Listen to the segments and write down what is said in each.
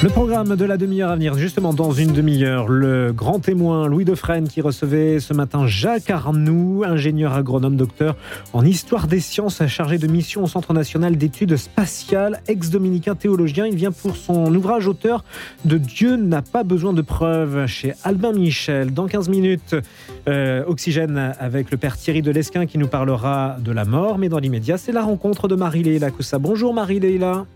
Le programme de la demi-heure à venir, justement dans une demi-heure, le grand témoin Louis Defresne qui recevait ce matin Jacques Arnoux, ingénieur agronome, docteur en histoire des sciences, chargé de mission au Centre national d'études spatiales, ex-dominicain théologien. Il vient pour son ouvrage auteur de Dieu n'a pas besoin de preuves chez Albin Michel. Dans 15 minutes, euh, Oxygène avec le père Thierry de Lesquin qui nous parlera de la mort, mais dans l'immédiat, c'est la rencontre de Marie-Léla Coussa. Bonjour Marie-Léla.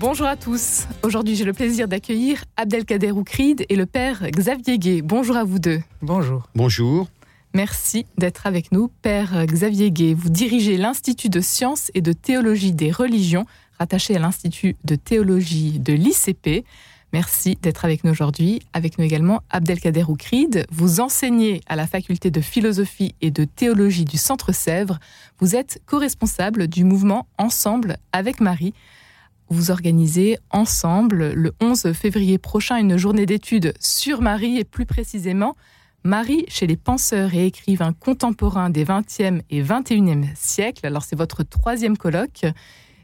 Bonjour à tous. Aujourd'hui, j'ai le plaisir d'accueillir Abdelkader Oukrid et le père Xavier Gay. Bonjour à vous deux. Bonjour. Bonjour. Merci d'être avec nous, père Xavier Gay. Vous dirigez l'Institut de sciences et de théologie des religions, rattaché à l'Institut de théologie de l'ICP. Merci d'être avec nous aujourd'hui. Avec nous également Abdelkader Oukrid. Vous enseignez à la faculté de philosophie et de théologie du Centre Sèvres. Vous êtes co-responsable du mouvement Ensemble avec Marie vous organisez ensemble le 11 février prochain une journée d'études sur Marie et plus précisément Marie chez les penseurs et écrivains contemporains des 20e et 21e siècles. Alors c'est votre troisième colloque.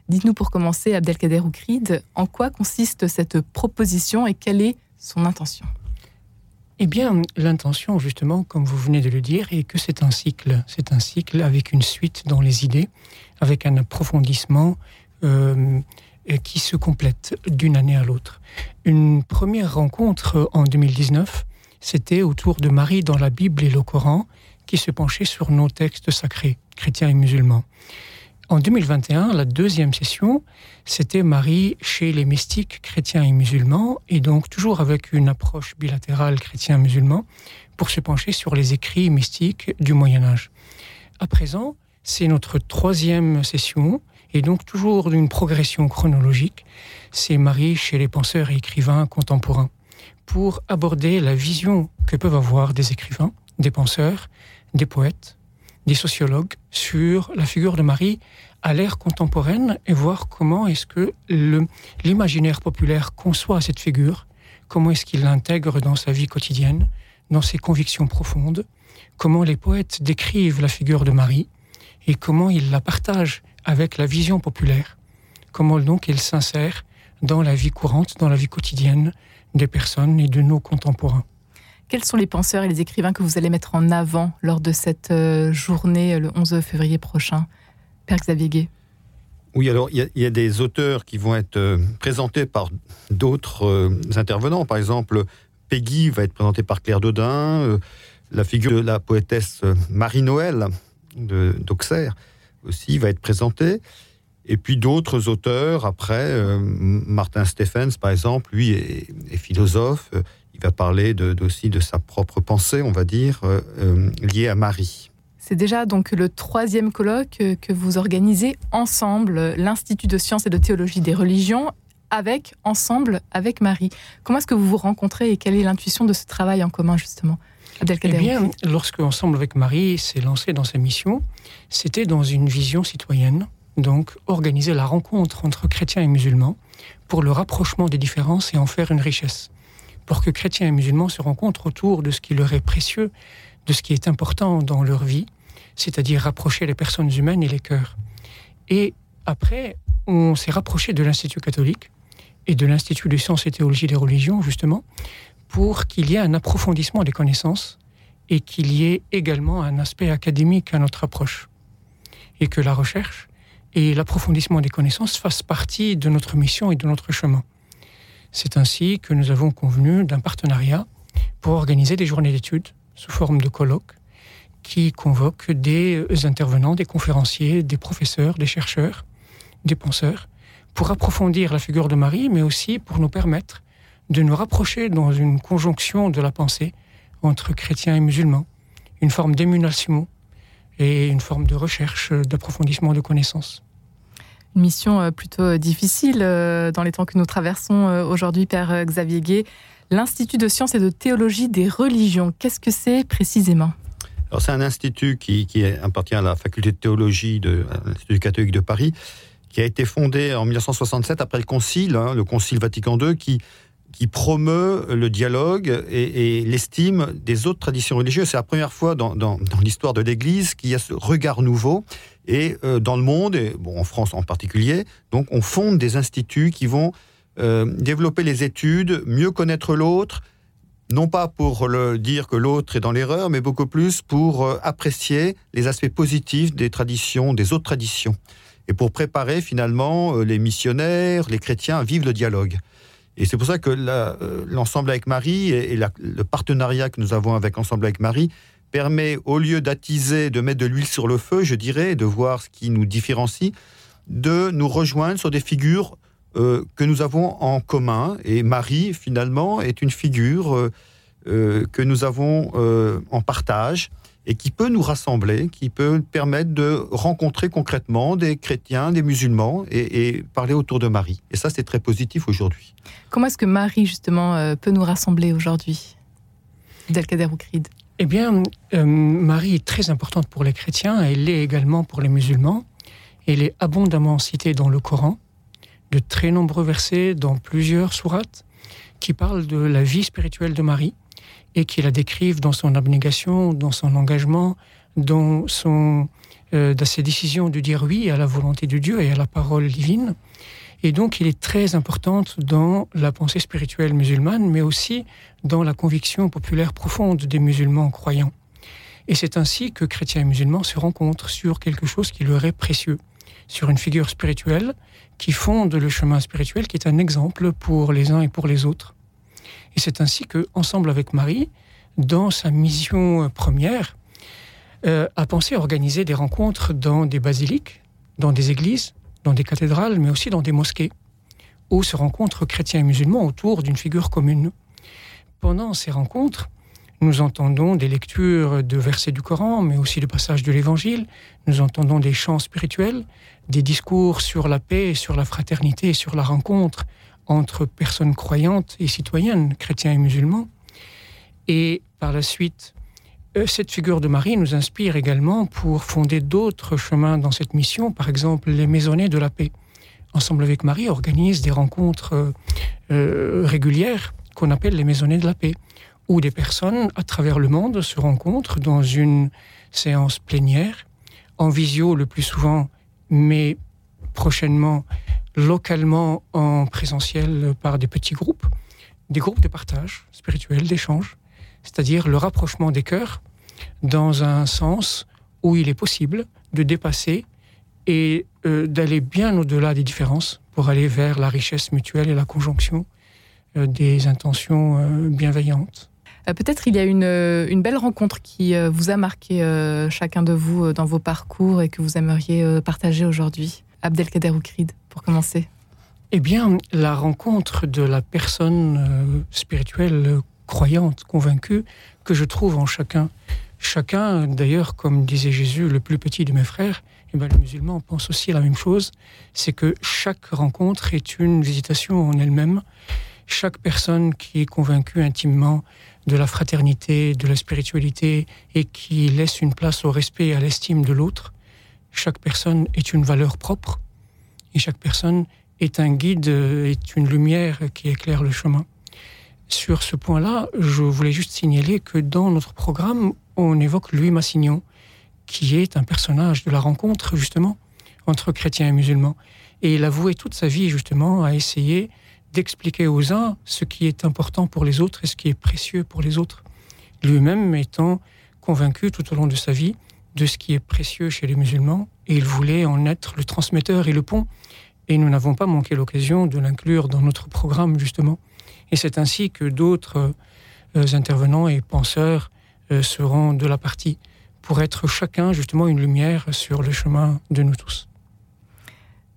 Dites-nous pour commencer, Abdelkader Oukrid, en quoi consiste cette proposition et quelle est son intention? Eh bien, l'intention, justement, comme vous venez de le dire, est que c'est un cycle. C'est un cycle avec une suite dans les idées, avec un approfondissement euh, qui se complètent d'une année à l'autre. Une première rencontre en 2019, c'était autour de Marie dans la Bible et le Coran, qui se penchait sur nos textes sacrés, chrétiens et musulmans. En 2021, la deuxième session, c'était Marie chez les mystiques chrétiens et musulmans, et donc toujours avec une approche bilatérale chrétien-musulman, pour se pencher sur les écrits mystiques du Moyen Âge. À présent, c'est notre troisième session, et donc toujours d'une progression chronologique. C'est Marie chez les penseurs et écrivains contemporains pour aborder la vision que peuvent avoir des écrivains, des penseurs, des poètes, des sociologues sur la figure de Marie à l'ère contemporaine et voir comment est-ce que l'imaginaire populaire conçoit cette figure, comment est-ce qu'il l'intègre dans sa vie quotidienne, dans ses convictions profondes, comment les poètes décrivent la figure de Marie et comment ils la partagent avec la vision populaire, comment donc il s'insère dans la vie courante, dans la vie quotidienne des personnes et de nos contemporains. Quels sont les penseurs et les écrivains que vous allez mettre en avant lors de cette euh, journée euh, le 11 février prochain? Père Xavier Gué oui, alors il y, a des auteurs qui vont être euh, présentés par d'autres intervenants. Par exemple, Peggy va être présentée par Claire Dodin, la figure de la poétesse Marie-Noël d'Auxerre aussi va être présenté. Et puis d'autres auteurs, après, euh, Martin Stephens, par exemple, lui est, philosophe, il va parler de, aussi de sa propre pensée, on va dire, euh, euh, liée à Marie. C'est déjà donc le troisième colloque que vous organisez ensemble, l'Institut de sciences et de théologie des religions, avec, ensemble, avec Marie. Comment est-ce que vous vous rencontrez et quelle est l'intuition de ce travail en commun, justement? Eh bien, lorsque Ensemble avec Marie s'est lancé dans sa mission, c'était dans une vision citoyenne, donc organiser la rencontre entre chrétiens et musulmans pour le rapprochement des différences et en faire une richesse, pour que chrétiens et musulmans se rencontrent autour de ce qui leur est précieux, de ce qui est important dans leur vie, c'est-à-dire rapprocher les personnes humaines et les cœurs. Et après, on s'est rapproché de l'Institut catholique et de l'Institut de sciences et théologie des religions, justement, pour qu'il y ait un approfondissement des connaissances et qu'il y ait également un aspect académique à notre approche. Et que la recherche et l'approfondissement des connaissances fassent partie de notre mission et de notre chemin. C'est ainsi que nous avons convenu d'un partenariat pour organiser des journées d'études sous forme de colloques qui convoquent des intervenants, des conférenciers, des professeurs, des chercheurs, des penseurs, pour approfondir la figure de Marie, mais aussi pour nous permettre de nous rapprocher dans une conjonction de la pensée entre chrétiens et musulmans, une forme d'émulation et une forme de recherche, d'approfondissement de connaissances. Une mission euh, plutôt euh, difficile euh, dans les temps que nous traversons aujourd'hui, Père Xavier Gay. L'Institut de sciences et de théologie des religions, qu'est-ce que c'est précisément? Alors c'est un institut qui, appartient à la faculté de théologie de l'Institut catholique de Paris, qui a été fondé en 1967 après le Concile, hein, le Concile Vatican II, qui qui promeut le dialogue et, l'estime des autres traditions religieuses. C'est la première fois dans, l'histoire de l'Église qu'il y a ce regard nouveau. Et euh, dans le monde, et en France en particulier, donc on fonde des instituts qui vont développer les études, mieux connaître l'autre, non pas pour le dire que l'autre est dans l'erreur, mais beaucoup plus pour apprécier les aspects positifs des traditions, des autres traditions, et pour préparer finalement les missionnaires, les chrétiens à vivre le dialogue. Et c'est pour ça que l'ensemble avec Marie et, le partenariat que nous avons avec Ensemble avec Marie permet, au lieu d'attiser, de mettre de l'huile sur le feu, je dirais, de voir ce qui nous différencie, de nous rejoindre sur des figures euh, que nous avons en commun. Et Marie, finalement, est une figure euh, euh, que nous avons en partage et qui peut nous rassembler, qui peut permettre de rencontrer concrètement des chrétiens, des musulmans et, parler autour de Marie. Et ça, c'est très positif aujourd'hui. Comment est-ce que Marie, justement, peut nous rassembler aujourd'hui Delkader Oukrid eh bien, euh, Marie est très importante pour les chrétiens, elle l'est également pour les musulmans. Elle est abondamment citée dans le Coran, de très nombreux versets dans plusieurs sourates qui parlent de la vie spirituelle de Marie et qui la décrivent dans son abnégation, dans son engagement, dans, son, euh, dans ses décisions de dire oui à la volonté de Dieu et à la parole divine. Et donc, il est très importante dans la pensée spirituelle musulmane, mais aussi dans la conviction populaire profonde des musulmans croyants. Et c'est ainsi que chrétiens et musulmans se rencontrent sur quelque chose qui leur est précieux, sur une figure spirituelle qui fonde le chemin spirituel, qui est un exemple pour les uns et pour les autres. Et c'est ainsi que, ensemble avec Marie, dans sa mission première, euh, a pensé à organiser des rencontres dans des basiliques, dans des églises, dans des cathédrales, mais aussi dans des mosquées, où se rencontrent chrétiens et musulmans autour d'une figure commune. Pendant ces rencontres, nous entendons des lectures de versets du Coran, mais aussi de passages de l'Évangile. Nous entendons des chants spirituels, des discours sur la paix, sur la fraternité, sur la rencontre entre personnes croyantes et citoyennes, chrétiens et musulmans. Et par la suite, euh, cette figure de Marie nous inspire également pour fonder d'autres chemins dans cette mission, par exemple les maisonnées de la paix. Ensemble avec Marie, organise des rencontres euh, euh, régulières qu'on appelle les maisonnées de la paix, où des personnes à travers le monde se rencontrent dans une séance plénière, en visio le plus souvent, mais prochainement localement en présentiel par des petits groupes, des groupes de partage spirituel, d'échange, c'est-à-dire le rapprochement des cœurs dans un sens où il est possible de dépasser et euh, d'aller bien au-delà des différences pour aller vers la richesse mutuelle et la conjonction euh, des intentions euh, bienveillantes. Peut-être il y a une, une, belle rencontre qui vous a marqué chacun de vous dans vos parcours et que vous aimeriez partager aujourd'hui. Abdelkader Oukrid, pour commencer. Eh bien, la rencontre de la personne spirituelle croyante, convaincue, que je trouve en chacun. Chacun, d'ailleurs, comme disait Jésus, le plus petit de mes frères, eh bien, les musulmans pensent aussi la même chose, c'est que chaque rencontre est une visitation en elle-même. Chaque personne qui est convaincue intimement de la fraternité, de la spiritualité, et qui laisse une place au respect et à l'estime de l'autre, chaque personne est une valeur propre, et chaque personne est un guide, est une lumière qui éclaire le chemin. Sur ce point-là, je voulais juste signaler que dans notre programme, on évoque Louis Massignon, qui est un personnage de la rencontre, justement, entre chrétiens et musulmans. Et il a voué toute sa vie, justement, à essayer d'expliquer aux uns ce qui est important pour les autres et ce qui est précieux pour les autres. Lui-même étant convaincu tout au long de sa vie de ce qui est précieux chez les musulmans, et il voulait en être le transmetteur et le pont. Et nous n'avons pas manqué l'occasion de l'inclure dans notre programme, justement. Et c'est ainsi que d'autres euh, intervenants et penseurs euh, seront de la partie pour être chacun justement une lumière sur le chemin de nous tous.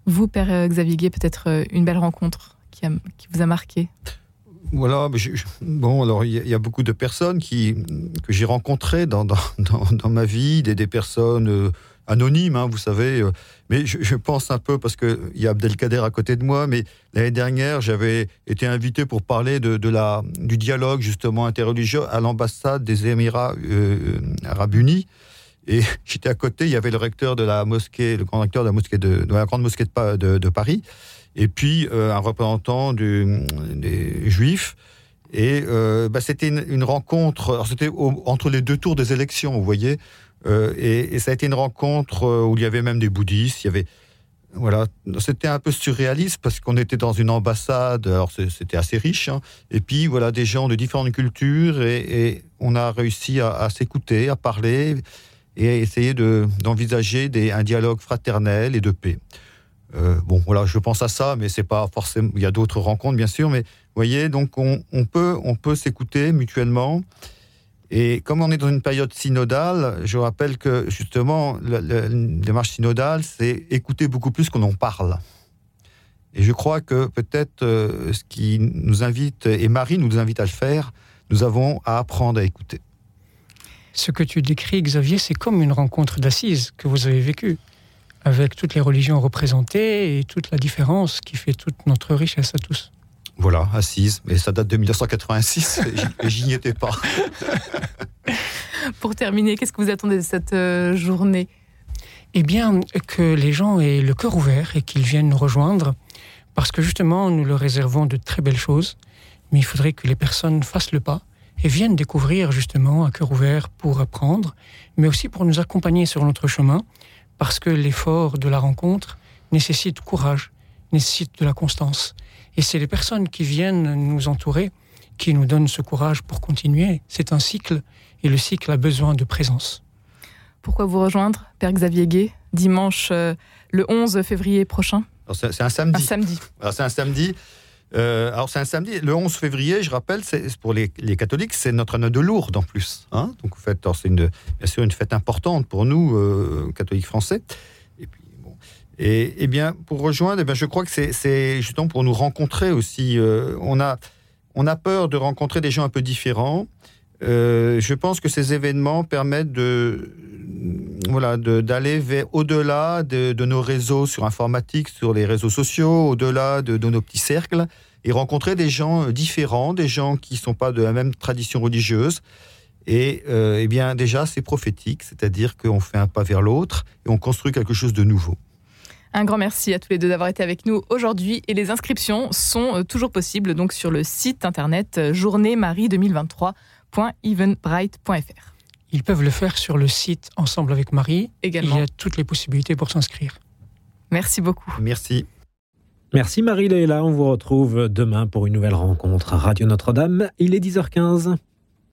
Vous, Père euh, Xavier Gué, peut-être euh, une belle rencontre qui, vous a marqué voilà, bon, alors il y, a beaucoup de personnes qui, que j'ai rencontrées dans, dans, dans, ma vie, des, des personnes anonyme, hein, vous savez. Euh, mais je, pense un peu, parce qu'il y a Abdelkader à côté de moi, mais l'année dernière, j'avais été invité pour parler de, la, du dialogue justement interreligieux à l'ambassade des Émirats euh, arabes unis. Et j'étais à côté, il y avait le recteur de la mosquée, le grand recteur de la, mosquée de, la grande mosquée de, Paris, et puis euh, un représentant des Juifs. Et bah, c'était une, rencontre, c'était entre les deux tours des élections, vous voyez. Euh, et, ça a été une rencontre euh, où il y avait même des bouddhistes, il y avait voilà, c'était un peu surréaliste parce qu'on était dans une ambassade, alors c'était assez riche, hein. et puis voilà des gens de différentes cultures et, on a réussi à, s'écouter, à parler et à essayer d'envisager un dialogue fraternel et de paix. Euh, bon, voilà, je pense à ça, mais c'est pas forcément. Il y a d'autres rencontres, bien sûr, mais voyez, donc on, on peut, on peut s'écouter mutuellement. Et comme on est dans une période synodale, je rappelle que justement, la, démarche synodale, c'est écouter beaucoup plus qu'on en parle. Et je crois que peut-être euh, ce qui nous invite, et Marie nous invite à le faire, nous avons à apprendre à écouter. Ce que tu décris, Xavier, c'est comme une rencontre d'assises que vous avez vécue, avec toutes les religions représentées et toute la différence qui fait toute notre richesse à tous. Voilà, assise, mais ça date de 1986 et j'y étais pas. Pour terminer, qu'est-ce que vous attendez de cette euh, journée? Eh bien, que les gens aient le cœur ouvert et qu'ils viennent nous rejoindre, parce que justement, nous leur réservons de très belles choses, mais il faudrait que les personnes fassent le pas et viennent découvrir justement un cœur ouvert pour apprendre, mais aussi pour nous accompagner sur notre chemin, parce que l'effort de la rencontre nécessite courage, nécessite de la constance. Et c'est les personnes qui viennent nous entourer qui nous donnent ce courage pour continuer. C'est un cycle et le cycle a besoin de présence. Pourquoi vous rejoindre, Père Xavier Gay, dimanche euh, le 11 février prochain? C'est un samedi. Un samedi. C'est un samedi. Euh, alors c'est un samedi. Le 11 février, je rappelle, c'est pour les, catholiques, c'est notre année de Lourdes en plus. Hein. Donc en fait, c'est bien sûr une fête importante pour nous, euh, catholiques français. Et, eh bien, pour rejoindre, eh bien, je crois que c'est justement pour nous rencontrer aussi. Euh, on, a, on a peur de rencontrer des gens un peu différents. Euh, je pense que ces événements permettent de voilà d'aller au-delà de, nos réseaux sur informatique, sur les réseaux sociaux, au-delà de, nos petits cercles, et rencontrer des gens euh, différents, des gens qui ne sont pas de la même tradition religieuse. Et eh bien déjà, c'est prophétique, c'est-à-dire qu'on fait un pas vers l'autre et on construit quelque chose de nouveau. Un grand merci à tous les deux d'avoir été avec nous aujourd'hui et les inscriptions sont euh, toujours possibles donc sur le site internet euh, journée-marie2023.evenbright.fr. Ils peuvent le faire sur le site Ensemble avec Marie. Également. Il y a toutes les possibilités pour s'inscrire. Merci beaucoup. Merci. Merci Marie-Léla. On vous retrouve demain pour une nouvelle rencontre à Radio Notre-Dame. Il est 10h15.